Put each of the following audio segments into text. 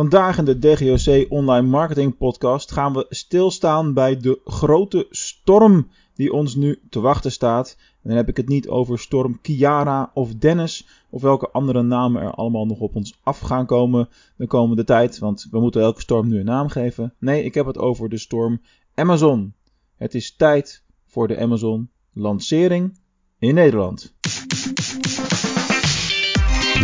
Vandaag in de DGOC Online Marketing Podcast gaan we stilstaan bij de grote storm die ons nu te wachten staat. En dan heb ik het niet over storm Kiara of Dennis of welke andere namen er allemaal nog op ons af gaan komen de komende tijd, want we moeten elke storm nu een naam geven. Nee, ik heb het over de storm Amazon. Het is tijd voor de Amazon lancering in Nederland.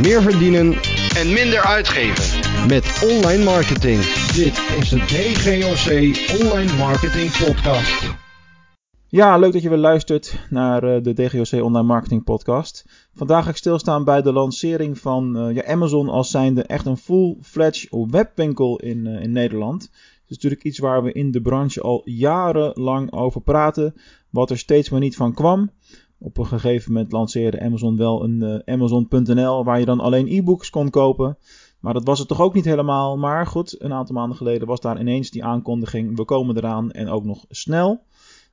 Meer verdienen en minder uitgeven. Met online marketing. Dit is de DGOC Online Marketing Podcast. Ja, leuk dat je weer luistert naar eh, de DGOC Online Marketing Podcast. Vandaag ga ik stilstaan bij de lancering van eh, ja, Amazon als zijnde echt een full-fledged webwinkel in, eh, in Nederland. Het is natuurlijk iets waar we in de branche al jarenlang over praten, wat er steeds maar niet van kwam. Op een gegeven moment lanceerde Amazon wel een Amazon.nl waar je dan alleen e-books kon kopen. Maar dat was het toch ook niet helemaal. Maar goed, een aantal maanden geleden was daar ineens die aankondiging. We komen eraan en ook nog snel.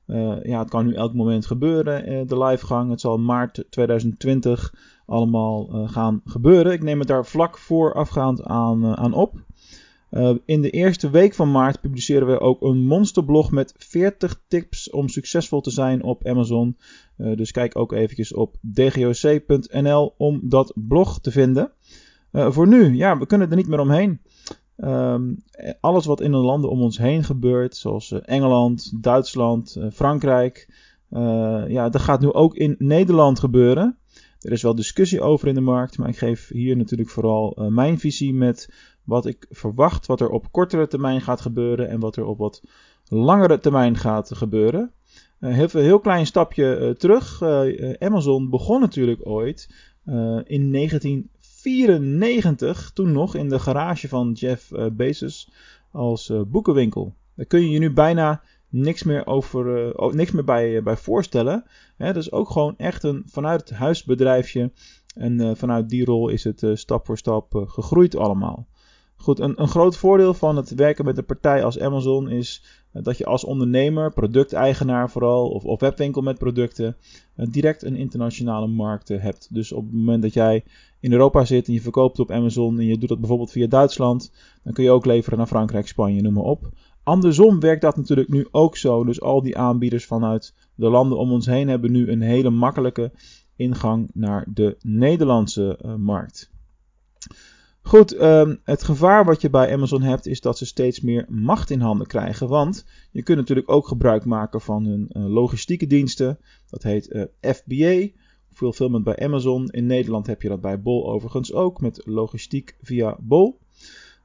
Uh, ja, het kan nu elk moment gebeuren, uh, de livegang. Het zal maart 2020 allemaal uh, gaan gebeuren. Ik neem het daar vlak voorafgaand aan, aan op. in de eerste week van maart publiceren we ook een monsterblog met 40 tips om succesvol te zijn op Amazon. dus kijk ook eventjes op dgoc.nl om dat blog te vinden. Uh, voor nu, ja, we kunnen er niet meer omheen. Um, alles wat in de landen om ons heen gebeurt, zoals uh, Engeland, Duitsland, uh, Frankrijk, ja, dat gaat nu ook in Nederland gebeuren. Er is wel discussie over in de markt, maar ik geef hier natuurlijk vooral mijn visie met wat ik verwacht, wat er op kortere termijn gaat gebeuren en wat er op wat langere termijn gaat gebeuren. heel, heel klein stapje terug. Amazon begon natuurlijk ooit in 19 94 toen nog in de garage van Jeff uh, Bezos als uh, boekenwinkel. Daar kun je je nu bijna niks meer, over, uh, niks meer bij, bij voorstellen. Hè, is ook gewoon echt een vanuit het huisbedrijfje. En vanuit die rol is het stap voor stap gegroeid allemaal. Goed, een, een groot voordeel van het werken met een partij als Amazon is dat je als ondernemer, producteigenaar vooral, of, of webwinkel met producten, direct een internationale markt hebt. Dus op het moment dat jij in Europa zit en je verkoopt op Amazon en je doet dat bijvoorbeeld via Duitsland, dan kun je ook leveren naar Frankrijk, Spanje, noem maar op. Andersom werkt dat natuurlijk nu ook zo. Dus al die aanbieders vanuit de landen om ons heen hebben nu een hele makkelijke ingang naar de Nederlandse markt. Goed, um, het gevaar wat je bij Amazon hebt is dat ze steeds meer macht in handen krijgen. Want je kunt natuurlijk ook gebruik maken van hun uh, logistieke diensten. Dat heet uh, FBA, Fulfillment bij Amazon. In Nederland heb je dat bij Bol overigens ook, met logistiek via Bol.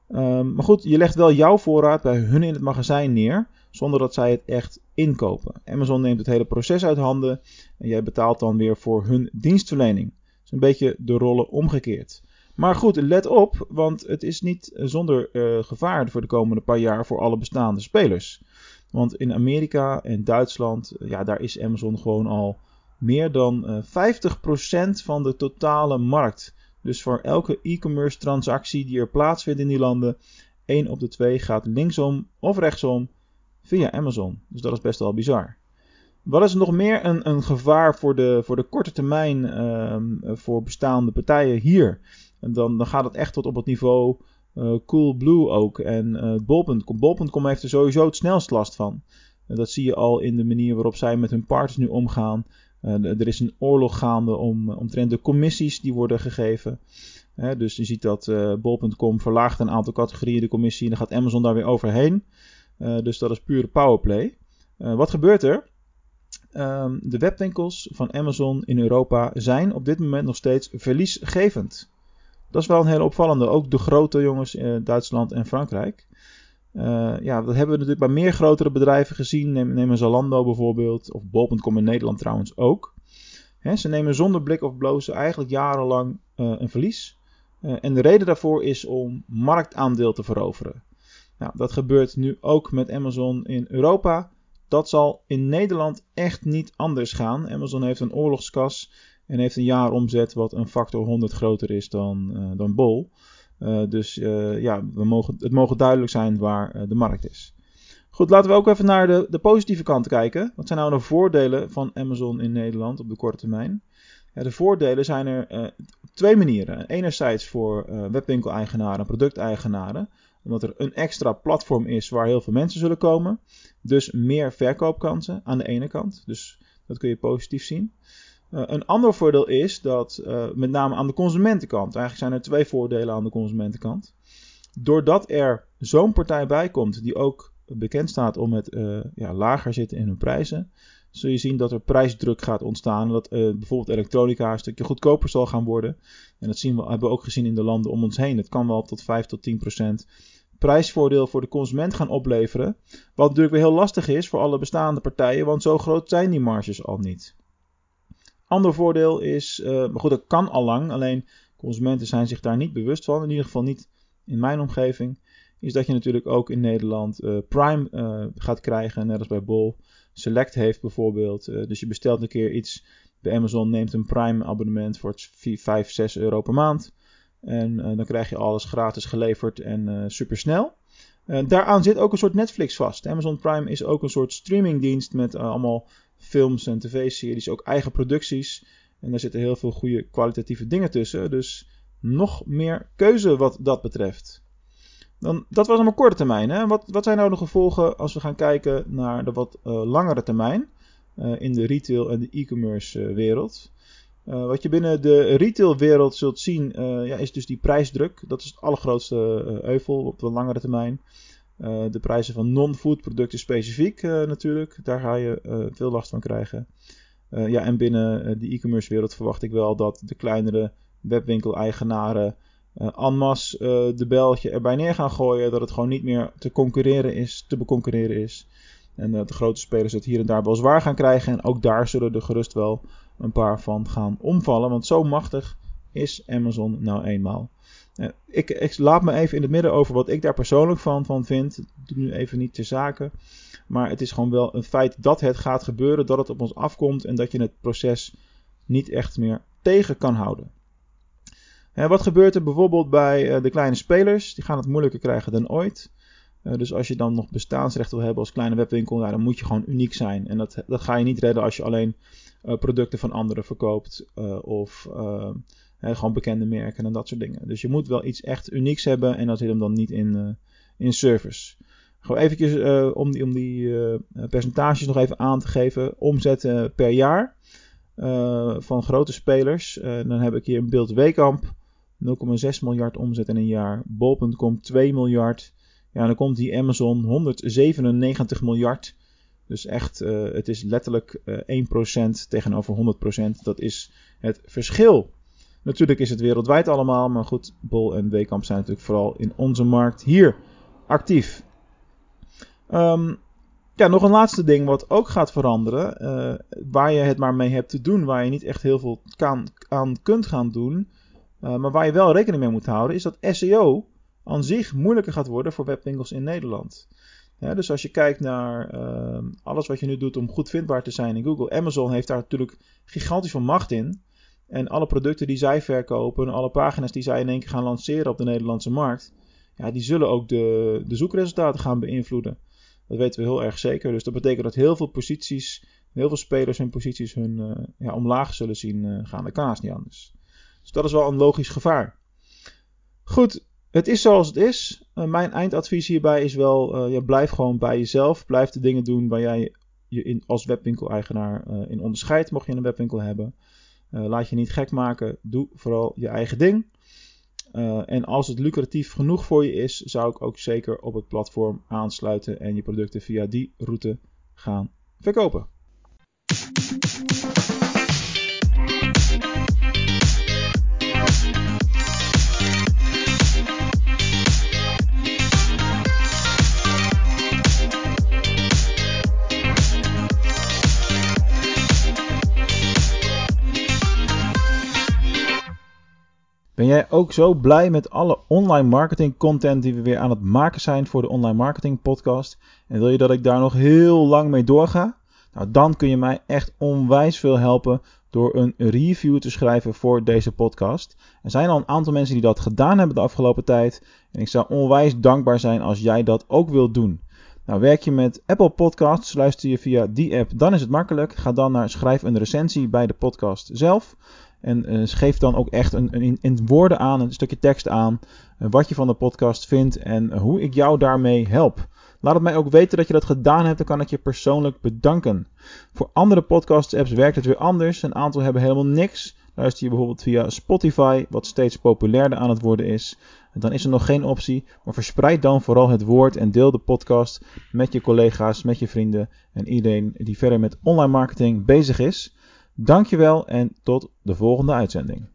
Um, maar goed, je legt wel jouw voorraad bij hun in het magazijn neer, zonder dat zij het echt inkopen. Amazon neemt het hele proces uit handen en jij betaalt dan weer voor hun dienstverlening. Dat is een beetje de rollen omgekeerd. Maar goed, let op, want het is niet zonder uh, gevaar voor de komende paar jaar voor alle bestaande spelers. Want in Amerika en Duitsland, ja, daar is Amazon gewoon al meer dan uh, 50% van de totale markt. Dus voor elke e-commerce transactie die er plaatsvindt in die landen, 1 op de 2 gaat linksom of rechtsom via Amazon. Dus dat is best wel bizar. Wat is nog meer een, een gevaar voor de, voor de korte termijn uh, voor bestaande partijen hier? En dan, dan gaat het echt tot op het niveau uh, Coolblue ook. En uh, Bol.com. Bol.com heeft er sowieso het snelst last van. En dat zie je al in de manier waarop zij met hun partners nu omgaan. Uh, er is een oorlog gaande om, omtrent de commissies die worden gegeven. Dus je ziet dat Bol.com verlaagt een aantal categorieën de commissie en dan gaat Amazon daar weer overheen. dus dat is pure powerplay. wat gebeurt er? Um, de webwinkels van Amazon in Europa zijn op dit moment nog steeds verliesgevend. Dat is wel een hele opvallende. Ook de grote jongens in Duitsland en Frankrijk. Uh, ja, dat hebben we natuurlijk bij meer grotere bedrijven gezien. Neem, neem Zalando bijvoorbeeld. Of Bol.com in Nederland trouwens ook. Ze nemen zonder blik of blozen eigenlijk jarenlang uh, een verlies. Uh, en de reden daarvoor is om marktaandeel te veroveren. Nou, dat gebeurt nu ook met Amazon in Europa. Dat zal in Nederland echt niet anders gaan. Amazon heeft een oorlogskas en heeft een jaaromzet wat een factor 100 groter is dan, uh, dan Bol. Uh, dus uh, ja, we mogen, het mogen duidelijk zijn waar de markt is. Goed, laten we ook even naar de, de positieve kant kijken. Wat zijn nou de voordelen van Amazon in Nederland op de korte termijn? Ja, de voordelen zijn er op twee manieren. Enerzijds voor webwinkel-eigenaren en producteigenaren. Omdat er een extra platform is waar heel veel mensen zullen komen. Dus meer verkoopkansen aan de ene kant. Dus dat kun je positief zien. Uh, een ander voordeel is dat uh, met name aan de consumentenkant, eigenlijk zijn er twee voordelen aan de consumentenkant. Doordat er zo'n partij bij komt die ook bekend staat om het uh, ja, lager zitten in hun prijzen, zul je zien dat er prijsdruk gaat ontstaan. Dat bijvoorbeeld elektronica een stukje goedkoper zal gaan worden. En dat zien we, hebben we ook gezien in de landen om ons heen. Het kan wel tot 5 tot 10 procent prijsvoordeel voor de consument gaan opleveren. Wat natuurlijk weer heel lastig is voor alle bestaande partijen, want zo groot zijn die marges al niet. Ander voordeel is, uh, maar goed, dat kan al lang, alleen consumenten zijn zich daar niet bewust van, in ieder geval niet in mijn omgeving, is dat je natuurlijk ook in Nederland uh, Prime uh, gaat krijgen, net als bij Bol. Select heeft bijvoorbeeld, dus je bestelt een keer iets bij Amazon, neemt een Prime abonnement voor 4, 5, 6 euro per maand. En dan krijg je alles gratis geleverd en super snel. daaraan zit ook een soort Netflix vast. Amazon Prime is ook een soort streamingdienst met allemaal films en tv-series, ook eigen producties. En daar zitten heel veel goede kwalitatieve dingen tussen. Dus nog meer keuze wat dat betreft. Dan, dat was een korte termijn. Hè? Wat, wat zijn nou de gevolgen als we gaan kijken naar de wat uh, langere termijn uh, in de retail en de e-commerce uh, wereld? wat je binnen de retailwereld zult zien, ja, is dus die prijsdruk. Dat is het allergrootste euvel op de langere termijn. Uh, de prijzen van non-food producten specifiek uh, natuurlijk. Daar ga je uh, veel last van krijgen. ja, en binnen de e-commerce wereld verwacht ik wel dat de kleinere webwinkel-eigenaren en masse de beltje erbij neer gaan gooien. Dat het gewoon niet meer te concurreren is, te beconcurreren is. En de grote spelers het hier en daar wel zwaar gaan krijgen. En ook daar zullen er gerust wel een paar van gaan omvallen. Want zo machtig is Amazon nou eenmaal. Ik, ik, laat me even in het midden over wat ik daar persoonlijk van, van vind. Ik doe nu even niet ter zake. Maar het is gewoon wel een feit dat het gaat gebeuren, dat het op ons afkomt en dat je het proces niet echt meer tegen kan houden. wat gebeurt er bijvoorbeeld bij uh, de kleine spelers? Die gaan het moeilijker krijgen dan ooit. Uh, dus als je dan nog bestaansrecht wil hebben als kleine webwinkel, ja, dan moet je gewoon uniek zijn. En dat, dat ga je niet redden als je alleen uh, producten van anderen verkoopt of gewoon bekende merken en dat soort dingen. Dus je moet wel iets echt unieks hebben en dat zit hem dan niet in, uh, in service. Gewoon eventjes uh, om die, om die uh, percentages nog even aan te geven. Omzet per jaar van grote spelers. dan heb ik hier een beeld Weekamp. 0,6 miljard omzet in een jaar. Bol.com 2 miljard. Ja, dan komt die Amazon 197 miljard. Dus echt, het is letterlijk 1% tegenover 100%. Dat is het verschil. Natuurlijk is het wereldwijd allemaal, maar goed, Bol en Wekamp zijn natuurlijk vooral in onze markt hier actief. Um, ja, nog een laatste ding wat ook gaat veranderen, uh, waar je het maar mee hebt te doen, waar je niet echt heel veel aan kunt gaan doen, uh, maar waar je wel rekening mee moet houden, is dat SEO aan zich moeilijker gaat worden voor webwinkels in Nederland. Dus als je kijkt naar uh, alles wat je nu doet om goed vindbaar te zijn in Google, Amazon heeft daar natuurlijk gigantisch veel macht in. En alle producten die zij verkopen, alle pagina's die zij in één keer gaan lanceren op de Nederlandse markt, ja, die zullen ook de, de zoekresultaten gaan beïnvloeden. Dat weten we heel erg zeker. Dus dat betekent dat heel veel posities, heel veel spelers hun posities hun uh, ja, omlaag zullen zien uh, gaan. Kan haast niet anders. Dus dat is wel een logisch gevaar. Goed, het is zoals het is. Uh, mijn eindadvies hierbij is wel, blijf gewoon bij jezelf. Blijf de dingen doen waar jij je in, als webwinkel-eigenaar in onderscheidt, mocht je een webwinkel hebben. Uh, laat je niet gek maken. Doe vooral je eigen ding. Uh, en als het lucratief genoeg voor je is, zou ik ook zeker op het platform aansluiten en je producten via die route gaan verkopen. Ook zo blij met alle online marketing content die we weer aan het maken zijn voor de Online Marketing Podcast? En wil je dat ik daar nog heel lang mee doorga? Nou, dan kun je mij echt onwijs veel helpen door een review te schrijven voor deze podcast. Er zijn al een aantal mensen die dat gedaan hebben de afgelopen tijd. En ik zou onwijs dankbaar zijn als jij dat ook wilt doen. Nou, werk je met Apple Podcasts, luister je via die app, dan is het makkelijk. Ga dan naar schrijf een recensie bij de podcast zelf. En uh, geef dan ook echt een, een, in woorden aan, een stukje tekst aan, uh, wat je van de podcast vindt en hoe ik jou daarmee help. Laat het mij ook weten dat je dat gedaan hebt, dan kan ik je persoonlijk bedanken. Voor andere podcast-apps werkt het weer anders. Een aantal hebben helemaal niks. Luister je bijvoorbeeld via Spotify, wat steeds populairder aan het worden is. Dan is er nog geen optie, maar verspreid dan vooral het woord en deel de podcast met je collega's, met je vrienden en iedereen die verder met online marketing bezig is. Dankjewel en tot de volgende uitzending.